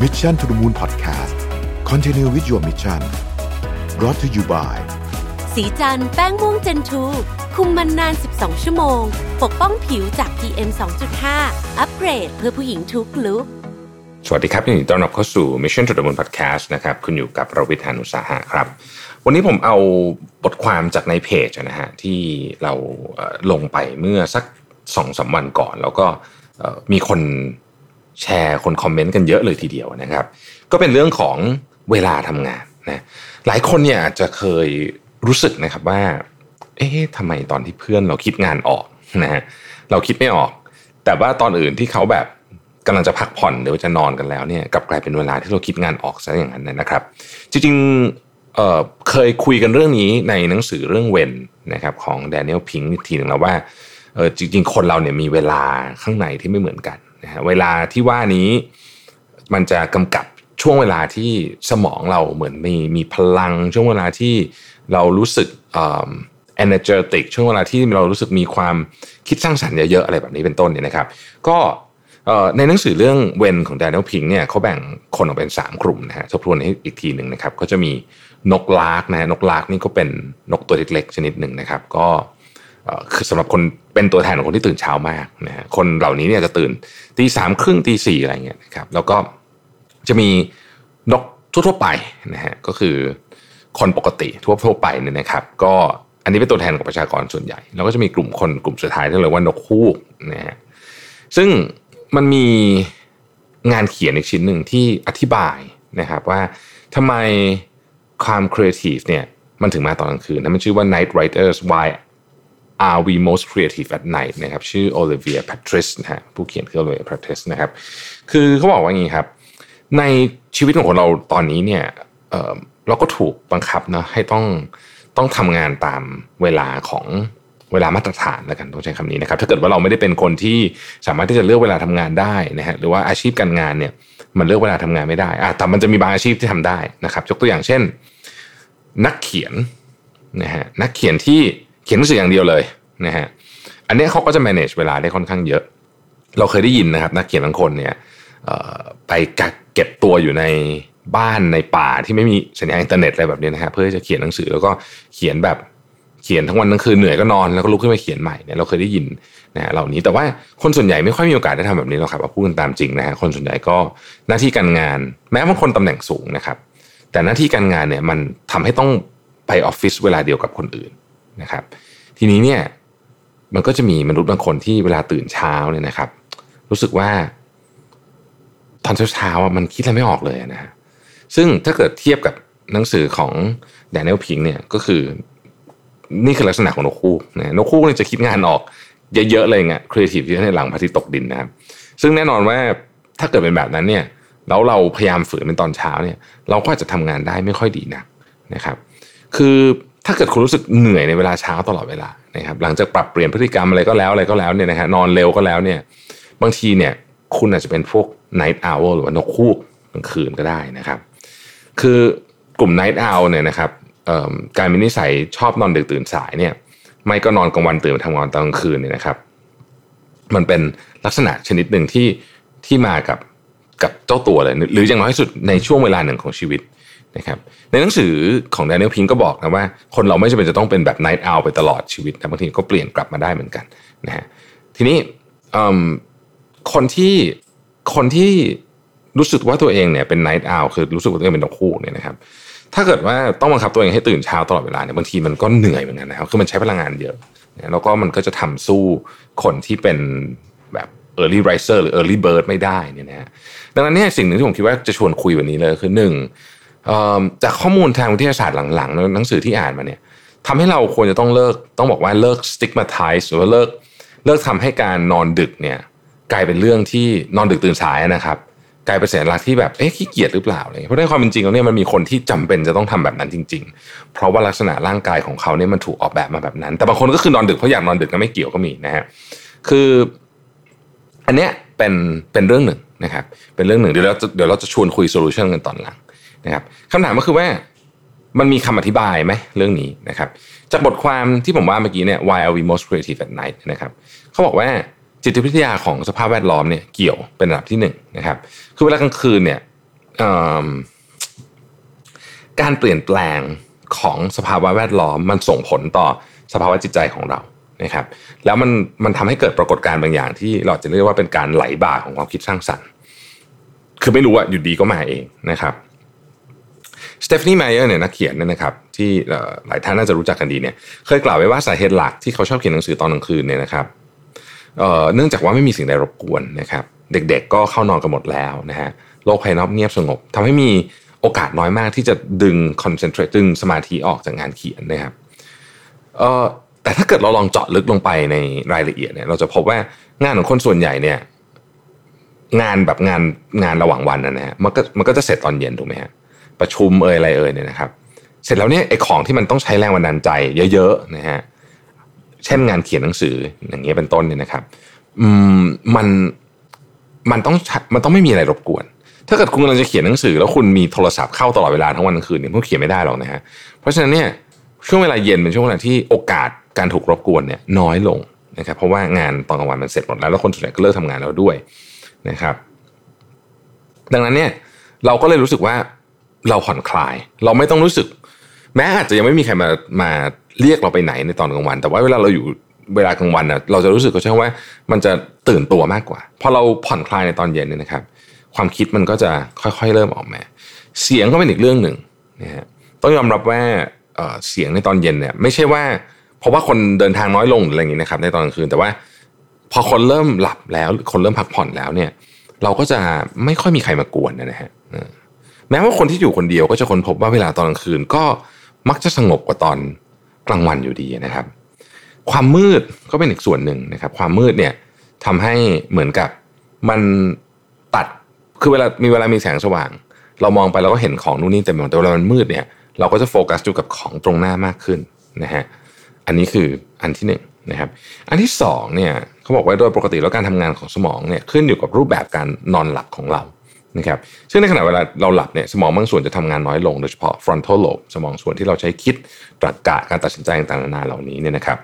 Mission to the Moon Podcast Continue with your mission brought to you by สีจันแป้งม่วงเจนทูคุมมันนาน 12 ชั่วโมง ปกป้องผิวจาก PM 2.5 อัปเกรดเพื่อผู้หญิงทุกลุกสวัสดีครับยินดีต้อนรับเข้าสู่ Mission to the Moon Podcast นะครับ คุณอยู่กับเราวิทยานุสาหะครับ วันนี้ผมเอาบทความจากในเพจนะฮะที่เราเอ่อลงไปเมื่อสักสองสามวันก่อน แล้วก็เอ่อมีคน แชร์คนคอมเมนต์กันเยอะเลยทีเดียวนะครับ ก็เป็นเรื่องของเวลาทำงานนะหลายคนเนี่ยอาจจะเคยรู้สึกนะครับว่า เอ๊ะทำไมตอนที่เพื่อนเราคิดงานออกนะฮะเราคิดไม่ออก แต่ว่าตอนอื่นที่เขาแบบกำลังจะพักผ่อนหรือว่าจะนอนกันแล้วเนี่ยกลับกลายเป็นเวลาที่เราคิดงานออกซะอย่างนั้นนะครับ จริงๆเเคยคุยกันเรื่องนี้ในหนังสือเรื่องเวนนะครับของแดเนียลพิงค์ทีหนึ่งแล้วว่าจริง ๆ คนเราเนี่ยมีเวลาข้างในที่ไม่เหมือนกัน นะฮะเวลาที่ว่านี้มันจะกำกับช่วงเวลาที่สมองเราเหมือนมีมีพลัง ช่วงเวลาที่เรารู้สึกเอ่อ energetic ช่วงเวลาที่เรารู้สึกมีความคิดสร้างสรรค์เยอะๆอะไรแบบนี้เป็นต้นเนี่ยนะครับ ก็ในหนังสือเรื่องเวนของ Daniel Pink เนี่ยเขาแบ่งคนออกเป็น 3 กลุ่มนะฮะทบทวนให้อีกทีหนึ่งนะครับ ก็จะมีนกลากนะฮะนกลากนี่ก็เป็นนกตัวเล็กๆชนิดหนึ่งนะครับ ก็เคือสำหรับคนเป็นตัวแทนของคนที่ตื่นเช้ามากนะฮะคนเหล่านี้เนี่ยจะตื่นตีสามครึ่งตีสี่อะไรเงี้ยนะครับแล้วก็จะมีนกทั่วๆไปนะฮะก็คือคนปกติทั่วๆไปเนี่ยนะครับ ก็อันนี้เป็นตัวแทนของประชากรส่วนใหญ่ แล้วก็จะมีกลุ่มคนกลุ่มสุดท้ายที่เรียกว่านกฮูกนะฮะซึ่งมันมีงานเขียนอีกชิ้นหนึ่งที่อธิบายนะครับว่าทำไมความครีเอทีฟเนี่ยมันถึงมาตอนกลางคืนนะมันชื่อว่า Night Writers Why Are We Most Creative at Night นะครับชื่อ Olivia Patrice นะฮะผู้เขียนคือ Olivia Patrice นะครับคือเขาบอกว่าอย่างนี้ครับ ในชีวิตของคนเราตอนนี้เนี่ยเเราก็ถูกบังคับนะให้ต้องต้องทำงานตามเวลาของเวลามาตรฐานแล้วกันต้องใช้คำนี้นะครับ ถ้าเกิดว่าเราไม่ได้เป็นคนที่สามารถที่จะเลือกเวลาทำงานได้นะฮะหรือว่าอาชีพการงานเนี่ยมันเลือกเวลาทำงานไม่ได้อะแต่มันจะมีบางอาชีพที่ทำได้นะครับยกตัวอย่างเช่น นักเขียนนะฮะนักเขียนที่เขียนหนังสืออย่างเดียวเลย นะฮะอันนี้เขาก็จะ manage เวลาได้ค่อนข้างเยอะ เราเคยได้ยินนะครับนักเขียนบางคนเนี่ยไปกักเก็บตัวอยู่ในบ้านในป่าที่ไม่มีสัญญาณอินเทอร์เน็ตอะไรแบบนี้นะฮะเพื่อจะเขียนหนังสือแล้วก็เขียนแบบเขียนทั้งวันทั้งคืนเหนื่อยก็นอนแล้วก็ลุกขึ้นมาเขียนใหม่เนี่ยเราเคยได้ยินนะฮะเหล่านี้แต่ว่าคนส่วนใหญ่ไม่ค่อยมีโอกาสได้ทำแบบนี้หรอกครับเอาพูดกันตามจริงนะฮะคนส่วนใหญ่ก็หน้าที่การงาน แม้บางคนตำแหน่งสูงนะครับ แต่หน้าที่การงานเนี่ยมันทำให้ต้องไปออฟฟิศเวลาเดียวกับคนอื่นนะครับ ทีนี้เนี่ย มันก็จะมีมนุษย์บางคนที่เวลาตื่นเช้าเนี่ยนะครับ รู้สึกว่า ตอนเช้าๆอะมันคิดอะไรไม่ออกเลยนะฮะซึ่งถ้าเกิดเทียบกับหนังสือของแดเนียลพิงเนี่ยก็คือ นี่คือลักษณะของนกคู่นะนกคู่เนี่ยจะคิดงานออกเยอะๆเลยไงครีเอทีฟที่ในหลังพระอาทิตย์ตกดินนะครับ ซึ่งแน่นอนว่าถ้าเกิดเป็นแบบนั้นเนี่ยแล้วเราพยายามฝืนเป็นตอนเช้าเนี่ย เราก็อาจจะทำงานได้ไม่ค่อยดีนักนะครับ คือถ้าเกิดคุณรู้สึกเหนื่อยในเวลาเช้าตลอดเวลา นะครับหลังจากปรับเปลี่ยนพฤติกรรมอะไรก็แล้วอะไรก็แล้วเนี่ยนะฮะนอนเร็วก็แล้วเนี่ยบางทีเนี่ยคุณอาจจะเป็นพวก night owl หรือว่านกคูกกลางคืนก็ได้นะครับ คือกลุ่ม night owl เนี่ยนะครับการมีนิสัยชอบนอนดึกตื่นสายเนี่ยไม่ก็นอนกลางวันตื่นมาทำงานตอนกลางคืนเนี่ยนะครับ มันเป็นลักษณะชนิดหนึ่งที่ที่มากับกับเจ้าตัวเลย หรืออย่างน้อยที่สุดในช่วงเวลาหนึ่งของชีวิต นะครับในหนังสือของ Daniel Pink ก็บอกนะว่า คนเราไม่จำเป็นจะต้องเป็นแบบ night owl ไปตลอดชีวิตแต่บางทีก็เปลี่ยนกลับมาได้เหมือนกันนะฮะทีนี้คนที่คนที่รู้สึกว่าตัวเองเนี่ยเป็น night owl คือรู้สึกว่าตัวเองเป็นนกคู่เนี่ยนะครับถ้าเกิดว่าต้องบังคับตัวเองให้ตื่นเช้าตลอดเวลาเนี่ยบางทีมันก็เหนื่อยเหมือนกันนะครับคือมันใช้พลังงานเยอะแล้วก็มันก็จะทำสู้คนที่เป็นแบบ early riser หรือ early bird ไม่ได้เนี่ยนะฮะดังนั้นเนี่ยสิ่งหนึ่งที่ผมคิดว่าจะชวนคุยวันนี้เลยคือหนึ่ง จากข้อมูลทางวิทยาศาสตร์หลังๆหนังสือที่อ่านมาเนี่ยทำให้เราควรจะต้องเลิกต้องบอกว่าเลิก stigmatize หรือว่าเลิกเลิกทำให้การนอนดึกเนี่ยกลายเป็นเรื่องที่นอนดึกตื่นสายนะครับ กลายเป็นสัญลักษณ์ที่แบบเอ๊ะขี้เกียจหรือเปล่าเลยเพราะในความเป็นจริงแล้วเนี่ยมันมีคนที่จำเป็นจะต้องทำแบบนั้นจริง ๆ เพราะว่าลักษณะร่างกายของเขาเนี่ยมันถูกออกแบบมาแบบนั้น แต่บางคนก็คือนอนดึกเพราะอยากนอนดึกก็ไม่เกี่ยวก็มีนะฮะคือ อันเนี้ยเป็นเป็นเรื่องหนึ่งนะครับ เป็นเรื่องหนึ่งเดี๋ยวเราจะเดี๋ยวเราจะชวนคุยโซลูชันกันตอนหลัง นะครับคำถามก็คือว่ามันมีคำอธิบายไหมเรื่องนี้นะครับ จากบทความที่ผมว่าเมื่อกี้เนี่ย Why are we most creative at night นะครับเขาบอกว่าจิตวิทยาของสภาพแวดล้อมเนี่ยเกี่ยวเป็นระดับที่หนึ่งนะครับ คือเวลากลางคืนเนี่ยการเปลี่ยนแปลงของสภาวะแวดล้อม มันส่งผลต่อสภาวะจิตใจของเรานะครับ แล้วมันมันทำให้เกิดปรากฏการณ์บางอย่าง ที่เราจะเรียกว่าเป็นการไหลบ่าของความคิดสร้างสรรค์ คือไม่รู้ว่าอยู่ดีก็มาเองนะครับ สเตฟานีไมเออร์เนี่ยนักเขียนเนี่ยนะครับที่หลายท่านน่าจะรู้จักกันดีเนี่ยเคยกล่าวไว้ว่าสาเหตุหลักที่เขาชอบเขียนหนังสือตอนกลางคืนเนี่ยนะครับเนื่องจากว่าไม่มีสิ่งใดรบกวนนะครับเด็กๆก็เข้านอนกันหมดแล้วนะฮะโลกภายนอกเงียบสงบทำให้มีโอกาสน้อยมากที่จะดึงคอนเซนเทรตดึงสมาธิออกจากงานเขียนนะครับแต่ถ้าเกิดเราลองเจาะลึกลงไปในรายละเอียดเนี่ยเราจะพบว่างานของคนส่วนใหญ่เนี่ยงานแบบงานงานระหว่างวันนะฮะมันก็มันก็จะเสร็จตอนเย็นถูกไหมฮะ ประชุมเอ่ยอะไรเอ่ยเนี่ยนะครับ เสร็จแล้วเนี่ยไอ้ของที่มันต้องใช้แรงบันดาลใจเยอะๆนะฮะเช่นงานเขียนหนังสืออย่างเงี้ยเป็นต้นเนี่ยนะครับอืมมันมันต้องมันต้องไม่มีอะไรรบกวน ถ้าเกิดคุณกำลังจะเขียนหนังสือ แล้วคุณมีโทรศัพท์เข้าตลอดเวลาทั้งวันทั้งคืนเนี่ยคุณเขียนไม่ได้หรอกนะฮะเพราะฉะนั้นเนี่ยช่วงเวลาเย็นเป็นช่วงเวลาที่โอกาสการถูกรบกวนเนี่ยน้อยลงนะครับเพราะว่างานตอนกลางวันมันเสร็จหมดแล้วแล้วคนส่วนใหญ่ก็เลิกทำงานแล้วด้วยนะครับ ดังนั้นเนี่ยเราก็เลยรู้สึกว่า เราผ่อนคลาย เราไม่ต้องรู้สึก แม้อาจจะยังไม่มีใครมามาเรียกเราไปไหนในตอนกลางวัน แต่ว่าเวลาเราอยู่เวลากลางวันน่ะเราจะรู้สึกก็ใช่ว่ามันจะตื่นตัวมากกว่าพอเราผ่อนคลายในตอนเย็นเนี่ยนะครับ ความคิดมันก็จะค่อยๆเริ่มออกมา เสียงก็เป็นอีกเรื่องหนึ่งนะฮะต้องยอมรับว่าเสียงในตอนเย็นเนี่ยไม่ใช่ว่าเพราะว่าคนเดินทางน้อยลงหรืออะไรอย่างนี้นะครับในตอนกลางคืนแต่ว่า พอคนเริ่มหลับแล้วคนเริ่มพักผ่อนแล้วเนี่ย เราก็จะไม่ค่อยมีใครมากวนนะฮะ แม้ว่าคนที่อยู่คนเดียวก็จะค้นพบว่าเวลาตอนกลางคืนก็มักจะสงบกว่าตอนกลางวันอยู่ดีนะครับ ความมืดก็เป็นอีกส่วนหนึ่งนะครับ ความมืดเนี่ยทำให้เหมือนกับมันตัดคือเวลามีเวลามีแสงสว่าง เรามองไปเราก็เห็นของนู่นนี่เต็มไปหมดแต่เวลามันมืดเนี่ย เราก็จะโฟกัสอยู่กับของตรงหน้ามากขึ้นนะฮะอันนี้คืออันที่หนึ่งนะครับอันที่สองเนี่ยเขาบอกว่าโดยปกติแล้วการทำงานของสมองเนี่ยขึ้นอยู่กับรูปแบบการนอนหลับของเรา นะครับซึ่งในขณะเวลาเราหลับเนี่ยสมองบางส่วนจะทำงานน้อยลงโดยเฉพาะ frontal lobe สมองส่วนที่เราใช้คิดตรรกะการตัดสินใจต่างๆนานาเหล่านี้เนี่ยนะครับ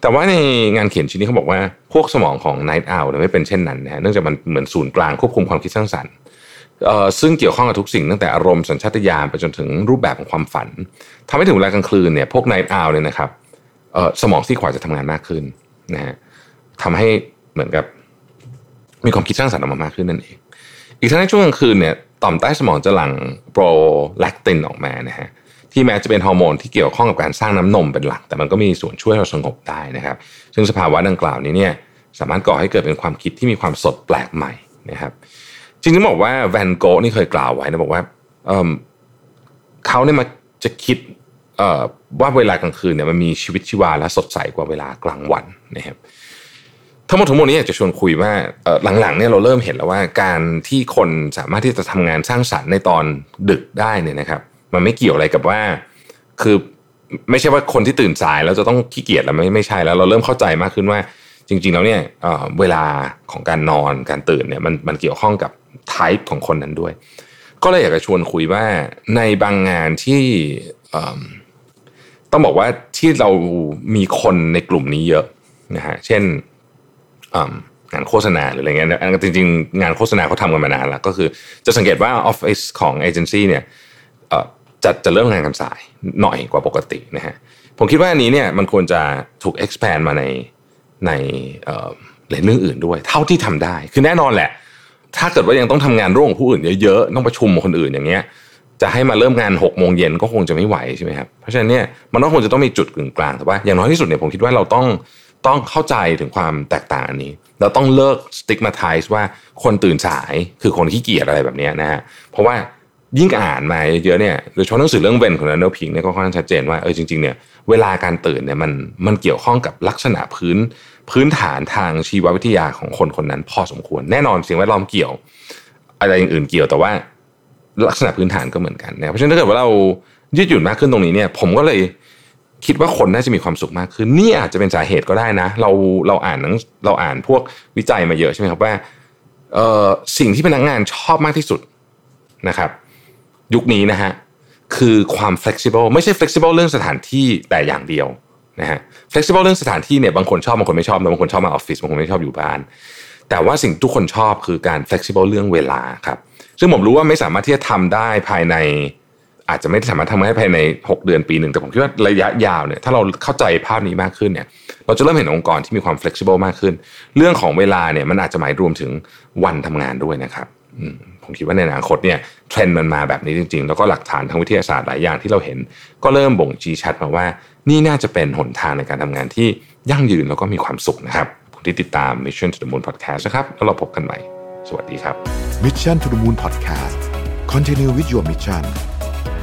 แต่ว่าในงานเขียนชิ้นนี้เขาบอกว่าพวกสมองของ night owl ไม่เป็นเช่นนั้นนะเนื่องจากมันเหมือนศูนย์กลางควบคุมความคิดสร้างสรรค์ซึ่งเกี่ยวข้องกับทุกสิ่งตั้งแต่อารมณ์สัญชาตญาณไปจนถึงรูปแบบของความฝันทำให้ถึงเวลากลางคืนเนี่ยพวก night owl เนี่ยนะครับสมองที่ขวาจะทำงานมากขึ้นนะฮะทำให้เหมือนกับมีความคิดสร้างสรรค์ออกมามากขึ้นนั่นเอง อีกทั้งในช่วงกลางคืนเนี่ยต่อมใต้สมองจะหลั่งโปรแลคตินออกมานะฮะที่แม้จะเป็นฮอร์โมนที่เกี่ยวข้องกับการสร้างน้ำนมเป็นหลัก แต่มันก็มีส่วนช่วยเราสงบได้นะครับ ซึ่งสภาวะดังกล่าวนี้เนี่ยสามารถก่อให้เกิดเป็นความคิดที่มีความสดแปลกใหม่นะครับจริงๆบอกว่าแวนโกนี่เคยกล่าวไว้นะบอกว่าเเขาเนี่ยมาจะคิดว่าเวลากลางคืนเนี่ยมันมีชีวิตชีวาและสดใสกว่าเวลากลางวันนะครับ ทั้งหมดทั้งหมดนี้อยากจะชวนคุยว่าหลังๆเนี่ยเราเริ่มเห็นแล้วว่าการที่คนสามารถที่จะทำงานสร้างสรรค์ในตอนดึกได้เนี่ยนะครับ มันไม่เกี่ยวอะไรกับว่า คือไม่ใช่ว่าคนที่ตื่นสายแล้วจะต้องขี้เกียจแล้วไม่ไม่ใช่แล้ว เราเริ่มเข้าใจมากขึ้นว่า จริง ๆ แล้วเนี่ยเวลาของการนอนการตื่นเนี่ยมันมันเกี่ยวข้องกับไทป์ของคนนั้นด้วย ก็เลยอยากจะชวนคุยว่าในบางงานที่ต้องบอกว่าที่เรามีคนในกลุ่มนี้เยอะนะฮะเช่น งานโฆษณาหรืออะไรเงี้ยจริงๆ งานโฆษณาเขาทำกันมานานแล้ว ก็คือจะสังเกตว่าออฟฟิศของเอเจนซี่เนี่ยจะจะเริ่มงานกันสายหน่อยกว่าปกตินะฮะผมคิดว่าอันนี้เนี่ยมันควรจะถูก expand มาในในเรื่องอื่นด้วย เท่าที่ทำได้ คือแน่นอนแหละ ถ้าเกิดว่ายังต้องทำงานร่วมกับผู้อื่นเยอะๆต้องประชุมกับคนอื่นอย่างเงี้ยจะให้มาเริ่มงาน6กโมงเย็นก็คงจะไม่ไหวใช่ไหมครับเพราะฉะนั้นเนี่ยมันต้องควรจะต้องมีจุดกึ่งกลางแต่ว่าอย่างน้อยที่สุดเนี่ยผมคิดว่าเราต้อง ต้องเข้าใจถึงความแตกต่างอันนี้ เราต้องเลิกสติ๊กมาไทส์ว่าคนตื่นสายคือคนขี้เกียจอะไรแบบนี้นะฮะเพราะว่ายิ่งอ่านมาเยอะเนี่ยโดยเฉพาะหนังสือเรื่องเวนของนันเดลพิงเนี่ยก็ค่อนข้างชัดเจนว่าเออจริงๆเนี่ยเวลาการตื่นเนี่ยมันมันเกี่ยวข้องกับลักษณะพื้นพื้นฐานทางชีววิทยาของคนคนนั้นพอสมควร แน่นอนสิ่งแวดล้อมเกี่ยว อะไรอย่างอื่นเกี่ยวแต่ว่าลักษณะพื้นฐานก็เหมือนกันนะเพราะฉะนั้นถ้าเกิดว่าเรายืดหยุ่นมากขึ้นตรงนี้เนี่ยผมก็เลย คิดว่าคนน่าจะมีความสุขมากขึ้นนี่อาจจะเป็นสาเหตุก็ได้นะ เราเราอ่านนังเราอ่านพวกวิจัยมาเยอะใช่ไหมครับว่าเอ่อสิ่งที่พนักงานชอบมากที่สุดนะครับ ยุคนี้นะฮะคือความ flexible ไม่ใช่ flexible เรื่องสถานที่แต่อย่างเดียวนะฮะ flexible เรื่องสถานที่เนี่ยบางคนชอบบางคนไม่ชอบ บางคนชอบมาออฟฟิศบางคนไม่ชอบอยู่บ้าน แต่ว่าสิ่งทุกคนชอบคือการ flexible เรื่องเวลาครับ ซึ่งผมรู้ว่าไม่สามารถที่จะทำได้ภายใน อาจจะไม่สามารถทำได้ภายใน 6 เดือนปีหนึ่งแต่ผมคิดว่าระยะยาวเนี่ยถ้าเราเข้าใจภาพนี้มากขึ้นเนี่ยเราจะเริ่มเห็นองค์กรที่มีความ flexible มากขึ้น เรื่องของเวลาเนี่ยมันอาจจะหมายรวมถึงวันทำงานด้วยนะครับผมคิดว่าในอนาคตเนี่ยเทรนด์มันมาแบบนี้จริง ๆ แล้วก็หลักฐานทางวิทยาศาสตร์หลายอย่างที่เราเห็น ก็เริ่มบ่งชี้ชัดมาว่า นี่น่าจะเป็นหนทางในการทำงานที่ยั่งยืนแล้วก็มีความสุขนะครับคุณที่ติดตาม Mission to the Moon Podcast นะครับแล้วเราพบกันใหม่ สวัสดีครับ Mission to the Moon Podcast Continue with your mission